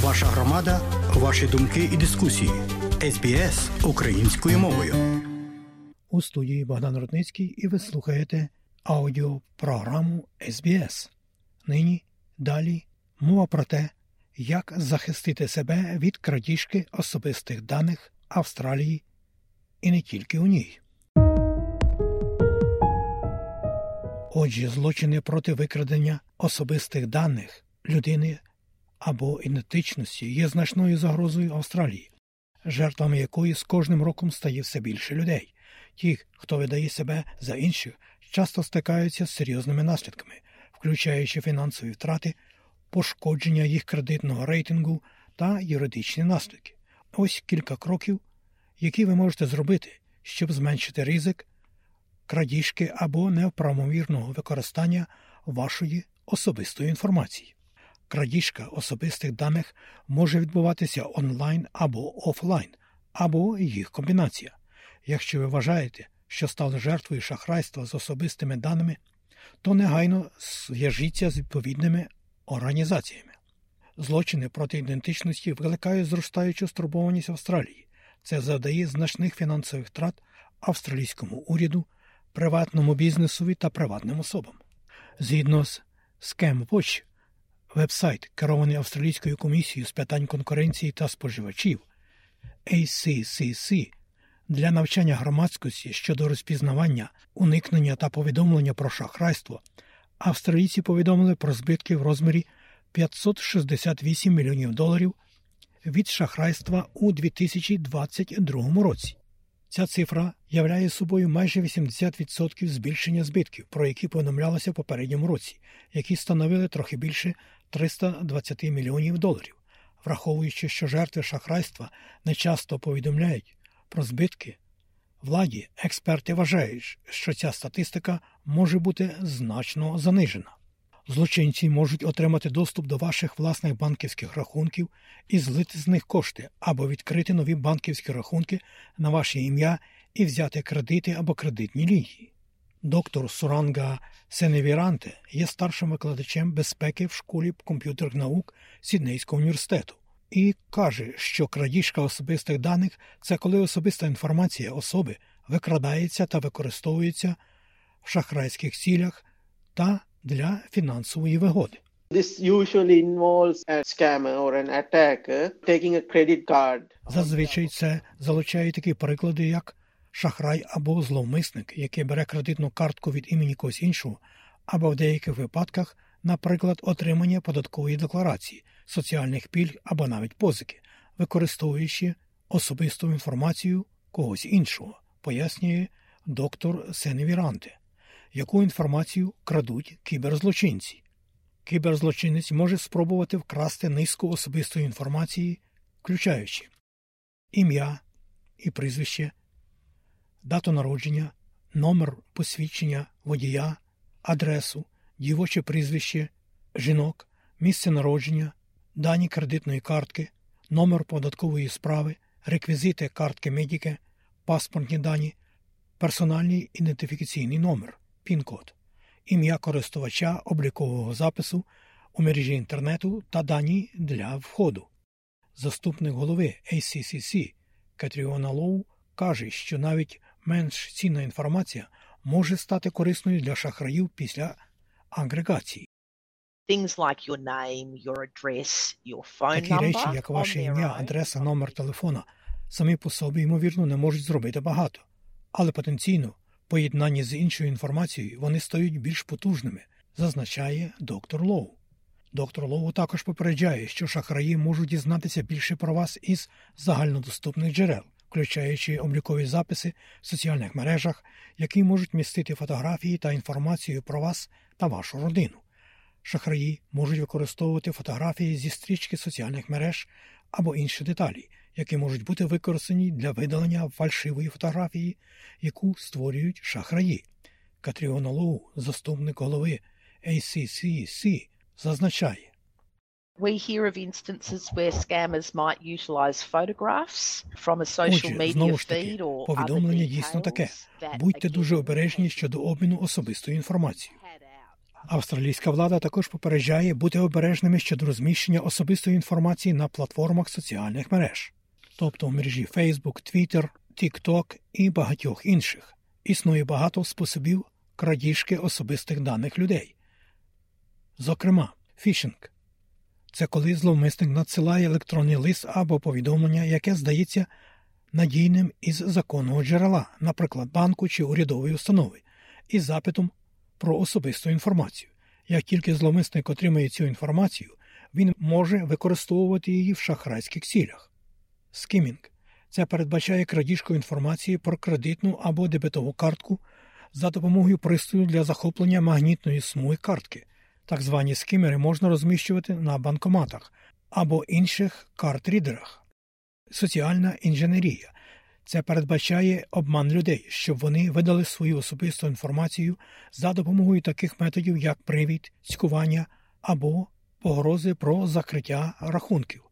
Ваша громада, ваші думки і дискусії. СБС українською мовою. У студії Богдан Рудницький і ви слухаєте аудіопрограму СБС. Нині далі мова про те, як захистити себе від крадіжки особистих даних Австралії і не тільки у ній. Отже, злочини проти викрадення особистих даних людини або ідентичності є значною загрозою Австралії, жертвами якої з кожним роком стає все більше людей. Ті, хто видає себе за інших, часто стикаються з серйозними наслідками, включаючи фінансові втрати, пошкодження їх кредитного рейтингу та юридичні наслідки. Ось кілька кроків, які ви можете зробити, щоб зменшити ризик крадіжки або неправомірного використання вашої особистої інформації. Крадіжка особистих даних може відбуватися онлайн або офлайн, або їх комбінація. Якщо ви вважаєте, що стали жертвою шахрайства з особистими даними, то негайно зв'яжіться з відповідними організаціями. Злочини проти ідентичності викликають зростаючу стурбованість Австралії. Це завдає значних фінансових втрат австралійському уряду, приватному бізнесові та приватним особам. Згідно з ScamWatch, вебсайт, керований Австралійською комісією з питань конкуренції та споживачів ACCC, для навчання громадськості щодо розпізнавання, уникнення та повідомлення про шахрайство, австралійці повідомили про збитки в розмірі 568 мільйонів доларів від шахрайства у 2022 році. Ця цифра являє собою майже 80% збільшення збитків, про які повідомлялося в попередньому році, які становили трохи більше 320 мільйонів доларів, враховуючи, що жертви шахрайства не часто повідомляють про збитки. Владі експерти вважають, що ця статистика може бути значно занижена. Злочинці можуть отримати доступ до ваших власних банківських рахунків і злити з них кошти або відкрити нові банківські рахунки на ваше ім'я і взяти кредити або кредитні лінії. Доктор Суранга Сеневіранте є старшим викладачем безпеки в школі комп'ютерних наук Сіднейського університету і каже, що крадіжка особистих даних це коли особиста інформація особи викрадається та використовується в шахрайських цілях та для фінансової вигоди. This usually involves a scammer or an attacker taking a credit card. Зазвичай це залучає такі приклади, як шахрай або зловмисник, який бере кредитну картку від імені когось іншого, або в деяких випадках, наприклад, отримання податкової декларації, соціальних пільг або навіть позики, використовуючи особисту інформацію когось іншого, пояснює доктор Сеневіранте яку інформацію крадуть кіберзлочинці. Кіберзлочинець може спробувати вкрасти низку особистої інформації, включаючи ім'я і прізвище, дату народження, номер посвідчення водія, адресу, дівоче прізвище, жінок, місце народження, дані кредитної картки, номер податкової справи, реквізити картки медіки, паспортні дані, персональний ідентифікаційний номер пін-код, ім'я користувача облікового запису у мережі інтернету та дані для входу. Заступник голови ACCC Катріона Лоу каже, що навіть менш цінна інформація може стати корисною для шахраїв після агрегації. Things like your name, your address, your phone Такі речі, як ваше ім'я, адреса, номер телефона, самі по собі, ймовірно, не можуть зробити багато, але потенційно поєднанні з іншою інформацією вони стають більш потужними, зазначає доктор Лоу. Доктор Лоу також попереджає, що шахраї можуть дізнатися більше про вас із загальнодоступних джерел, включаючи облікові записи в соціальних мережах, які можуть містити фотографії та інформацію про вас та вашу родину. Шахраї можуть використовувати фотографії зі стрічки соціальних мереж або інші деталі, які можуть бути використані для видалення фальшивої фотографії, яку створюють шахраї. Катріона Лоу, заступник голови ACCC, зазначає. We hear of instances where scammers might utilize photographs from a social Отже, media знову ж таки, feed or other повідомлення дійсно таке. details that Будьте again дуже обережні щодо обміну особистою інформацією. had out. Австралійська влада також попереджає бути обережними щодо розміщення особистої інформації на платформах соціальних мереж, тобто в мережі Facebook, Twitter, TikTok і багатьох інших. Існує багато способів крадіжки особистих даних людей. Зокрема, фішинг це коли зловмисник надсилає електронний лист або повідомлення, яке здається надійним із законного джерела, наприклад, банку чи урядової установи, із запитом про особисту інформацію. Як тільки зловмисник отримає цю інформацію, він може використовувати її в шахрайських цілях. Скімінг це передбачає крадіжку інформації про кредитну або дебетову картку за допомогою пристрою для захоплення магнітної смуги картки. Так звані скімери можна розміщувати на банкоматах або інших картрідерах. Соціальна інженерія це передбачає обман людей, щоб вони видали свою особисту інформацію за допомогою таких методів, як привід, цькування або погрози про закриття рахунків.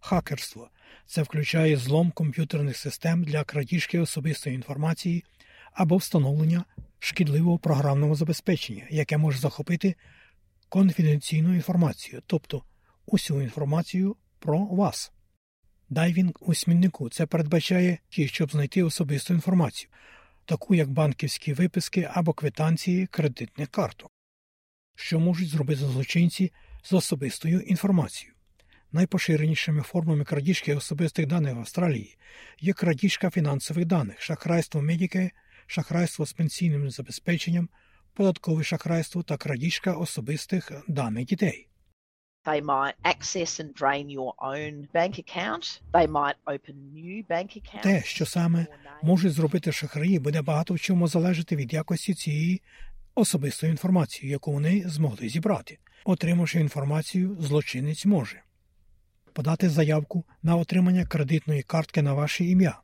Хакерство це включає злом комп'ютерних систем для крадіжки особистої інформації або встановлення шкідливого програмного забезпечення, яке може захопити конфіденційну інформацію, тобто усю інформацію про вас. Дайвінг у смітнику це передбачає щоб знайти особисту інформацію, таку як банківські виписки або квитанції кредитних карток, що можуть зробити злочинці з особистою інформацією. Найпоширенішими формами крадіжки особистих даних в Австралії є крадіжка фінансових даних, шахрайство медіки, шахрайство з пенсійним забезпеченням, податкове шахрайство та крадіжка особистих даних дітей. They might access and drain your own bank account. They might open new bank accounts. Те, що саме можуть зробити шахраї, буде багато в чому залежати від якості цієї особистої інформації, яку вони змогли зібрати. Отримавши інформацію, злочинець може подати заявку на отримання кредитної картки на ваше ім'я,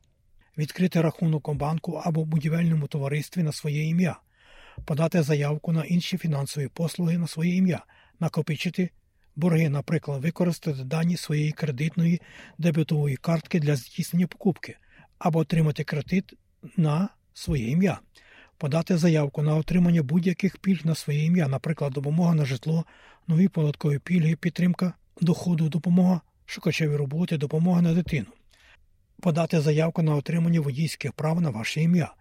відкрити рахунок у банку або будівельному товаристві на своє ім'я, подати заявку на інші фінансові послуги на своє ім'я, накопичити борги, наприклад, використати дані своєї кредитної дебетової картки для здійснення покупки, або отримати кредит на своє ім'я, подати заявку на отримання будь-яких пільг на своє ім'я, наприклад, допомога на житло, нові податкові пільги, підтримка доходу, допомога шукачеві роботи, допомога на дитину, подати заявку на отримання водійських прав на ваше ім'я,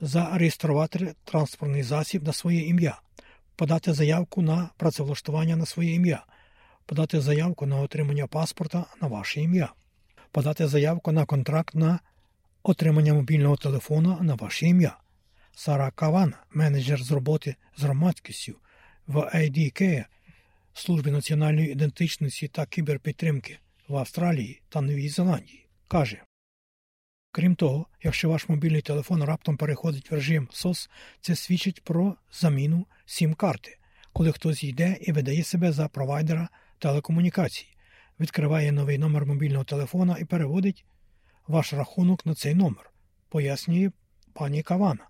зареєструвати транспортний засіб на своє ім'я, подати заявку на працевлаштування на своє ім'я, подати заявку на отримання паспорта на ваше ім'я, подати заявку на контракт на отримання мобільного телефона на ваше ім'я. Сара Кавана, менеджер з роботи з громадськістю в IDK, службі національної ідентичності та кіберпідтримки в Австралії та Новій Зеландії, каже. Крім того, якщо ваш мобільний телефон раптом переходить в режим SOS, це свідчить про заміну сім-карти, коли хтось йде і видає себе за провайдера телекомунікацій, відкриває новий номер мобільного телефона і переводить ваш рахунок на цей номер, пояснює пані Кавана.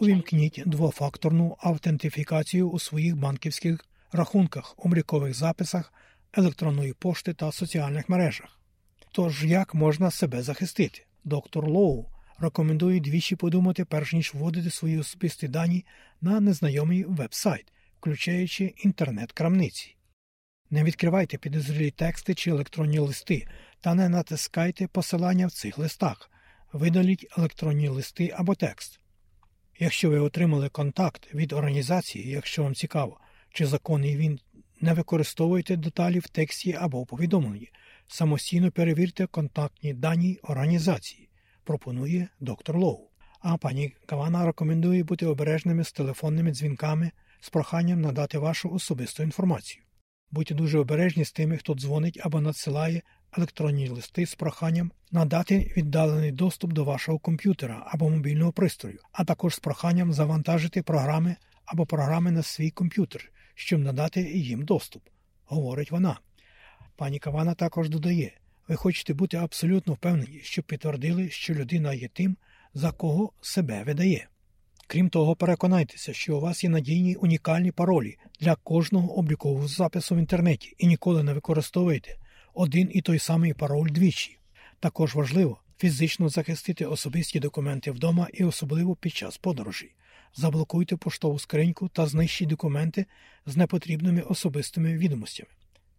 Увімкніть двофакторну автентифікацію у своїх банківських рахунках, облікових записах, електронної пошти та соціальних мережах. Тож як можна себе захистити? Доктор Лоу рекомендує двічі подумати, перш ніж вводити свої особисті дані на незнайомий веб-сайт, включаючи інтернет-крамниці. Не відкривайте підозрілі тексти чи електронні листи та не натискайте посилання в цих листах. Видаліть електронні листи або текст. Якщо ви отримали контакт від організації, якщо вам цікаво, чи законний він, не використовуйте деталі в тексті або в повідомленні. Самостійно перевірте контактні дані організації, пропонує доктор Лоу. А пані Кавана рекомендує бути обережними з телефонними дзвінками з проханням надати вашу особисту інформацію. Будьте дуже обережні з тими, хто дзвонить або надсилає електронні листи з проханням надати віддалений доступ до вашого комп'ютера або мобільного пристрою, а також з проханням завантажити програми або програми на свій комп'ютер, щоб надати їм доступ, говорить вона. Пані Кавана також додає: ви хочете бути абсолютно впевнені, щоб підтвердили, що людина є тим, за кого себе видає. Крім того, переконайтеся, що у вас є надійні унікальні паролі для кожного облікового запису в інтернеті і ніколи не використовуйте один і той самий пароль двічі. Також важливо фізично захистити особисті документи вдома і особливо під час подорожей. Заблокуйте поштову скриньку та знищіть документи з непотрібними особистими відомостями.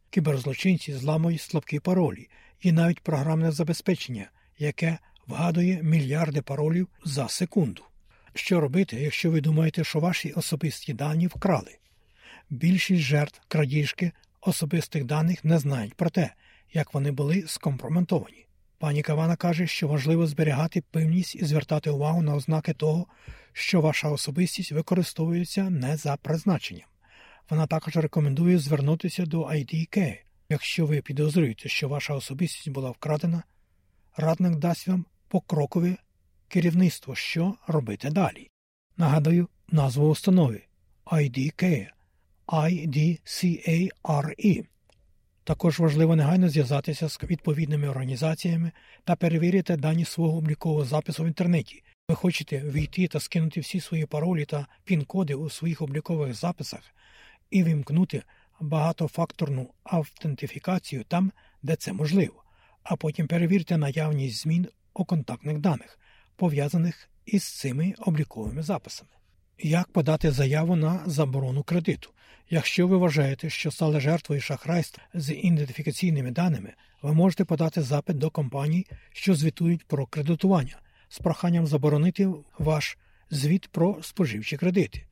Кіберзлочинці зламують слабкі паролі і навіть програмне забезпечення, яке вгадує мільярди паролів за секунду. Що робити, якщо ви думаєте, що ваші особисті дані вкрали? Більшість жертв крадіжки особистих даних не знають про те, як вони були скомпрометовані. Пані Кавана каже, що важливо зберігати пильність і звертати увагу на ознаки того, що ваша особистість використовується не за призначенням. Вона також рекомендує звернутися до IDK. Якщо ви підозрюєте, що ваша особистість була вкрадена, радник дасть вам покрокове керівництво, що робити далі. Нагадую назву установи IDK IDCARE. Також важливо негайно зв'язатися з відповідними організаціями та перевірити дані свого облікового запису в інтернеті. Ви хочете війти та скинути всі свої паролі та пін-коди у своїх облікових записах і вимкнути багатофакторну автентифікацію там, де це можливо, а потім перевірте наявність змін у контактних даних, пов'язаних із цими обліковими записами. Як подати заяву на заборону кредиту? Якщо ви вважаєте, що стали жертвою шахрайства з ідентифікаційними даними, ви можете подати запит до компаній, що звітують про кредитування, з проханням заборонити ваш звіт про споживчі кредити.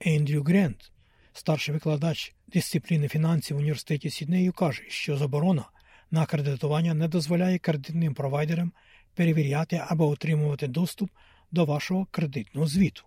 Ендрю Грент, старший викладач дисципліни фінансів в університеті Сіднею, каже, що заборона на кредитування не дозволяє кредитним провайдерам перевіряти або отримувати доступ до вашого кредитного звіту.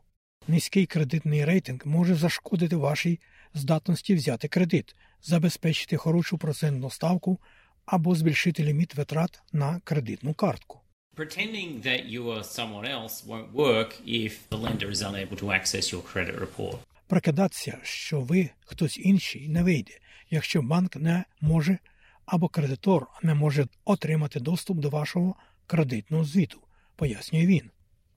Низький кредитний рейтинг може зашкодити вашій здатності взяти кредит, забезпечити хорошу процентну ставку або збільшити ліміт витрат на кредитну картку. Pretending that you are someone else won't work if the lender is unable to access your credit report. Прикидатися, що ви хтось інший не вийде, якщо банк не може або кредитор не може отримати доступ до вашого кредитного звіту, пояснює він.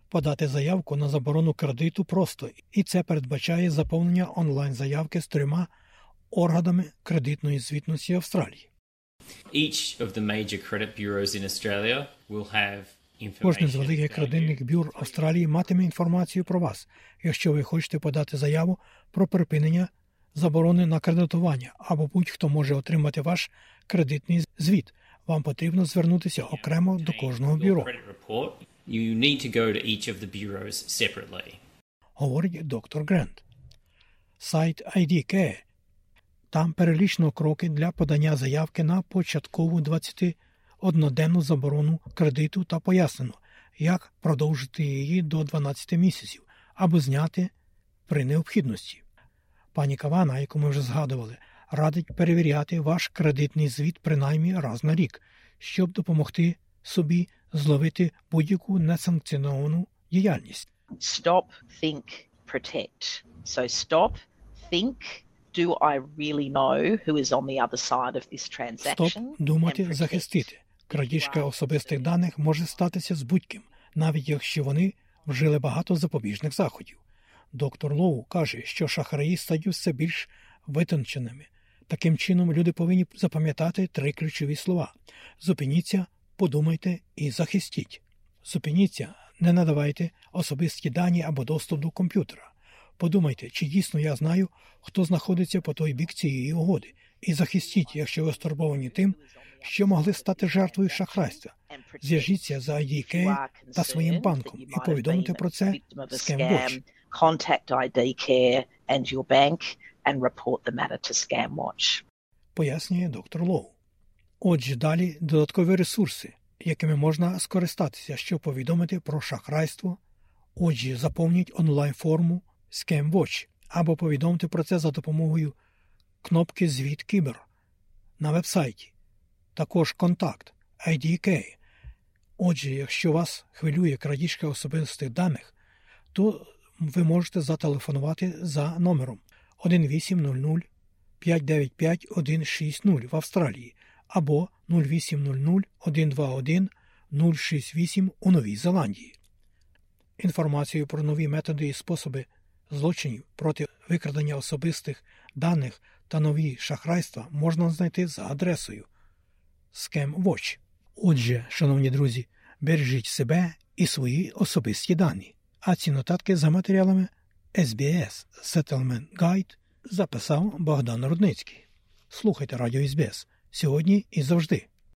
Подати заявку на заборону кредиту просто, і це передбачає заповнення онлайн-заявки з трьома органами кредитної звітності Австралії. Each of the major credit bureaus in Australia will have Кожне з великих кредитних бюр Австралії матиме інформацію про вас, якщо ви хочете подати заяву про припинення заборони на кредитування, або будь-хто може отримати ваш кредитний звіт. Вам потрібно звернутися окремо до кожного бюро, you need to go to each of the bureaus separately. говорить доктор Грент. Сайт IDK. Там перелічно кроки для подання заявки на початкову 21-денну заборону кредиту та пояснено, як продовжити її до 12 місяців або зняти при необхідності. Пані Кавана, яку ми вже згадували, радить перевіряти ваш кредитний звіт принаймні раз на рік, щоб допомогти собі зловити будь-яку несанкціоновану діяльність. Stop, think, protect. So stop, think. Do I really know who is on the other side of this transaction? Стоп, думати, захистити. Крадіжка особистих даних може статися з будь-ким, навіть якщо вони вжили багато запобіжних заходів. Доктор Лоу каже, що шахраї стають все більш витонченими. Таким чином, люди повинні запам'ятати три ключові слова: зупиніться, подумайте і захистіть. Зупиніться, не надавайте особисті дані або доступ до комп'ютера. Подумайте, чи дійсно я знаю, хто знаходиться по той бік цієї угоди, і захистіть, якщо ви стурбовані тим, що могли стати жертвою шахрайства. Зв'яжіться з IDK та своїм банком і повідомте про це ScamWatch. Contact ID Care and your bank and report the matter to ScamWatch. пояснює доктор Лоу. Отже, далі додаткові ресурси, якими можна скористатися, щоб повідомити про шахрайство. Отже, заповніть онлайн-форму ScamWatch або повідомте про це за допомогою кнопки Звіт Кібер на вебсайті. Також контакт IDK. Отже, якщо вас хвилює крадіжка особистих даних, то ви можете зателефонувати за номером 1800 595 160 в Австралії або 0800 121 068 у Новій Зеландії. Інформацію про нові методи і способи злочинів проти викрадення особистих даних та нові шахрайства можна знайти за адресою ScamWatch. Отже, шановні друзі, бережіть себе і свої особисті дані. А ці нотатки за матеріалами SBS Settlement Guide записав Богдан Рудницький. Слухайте радіо СБС сьогодні і завжди.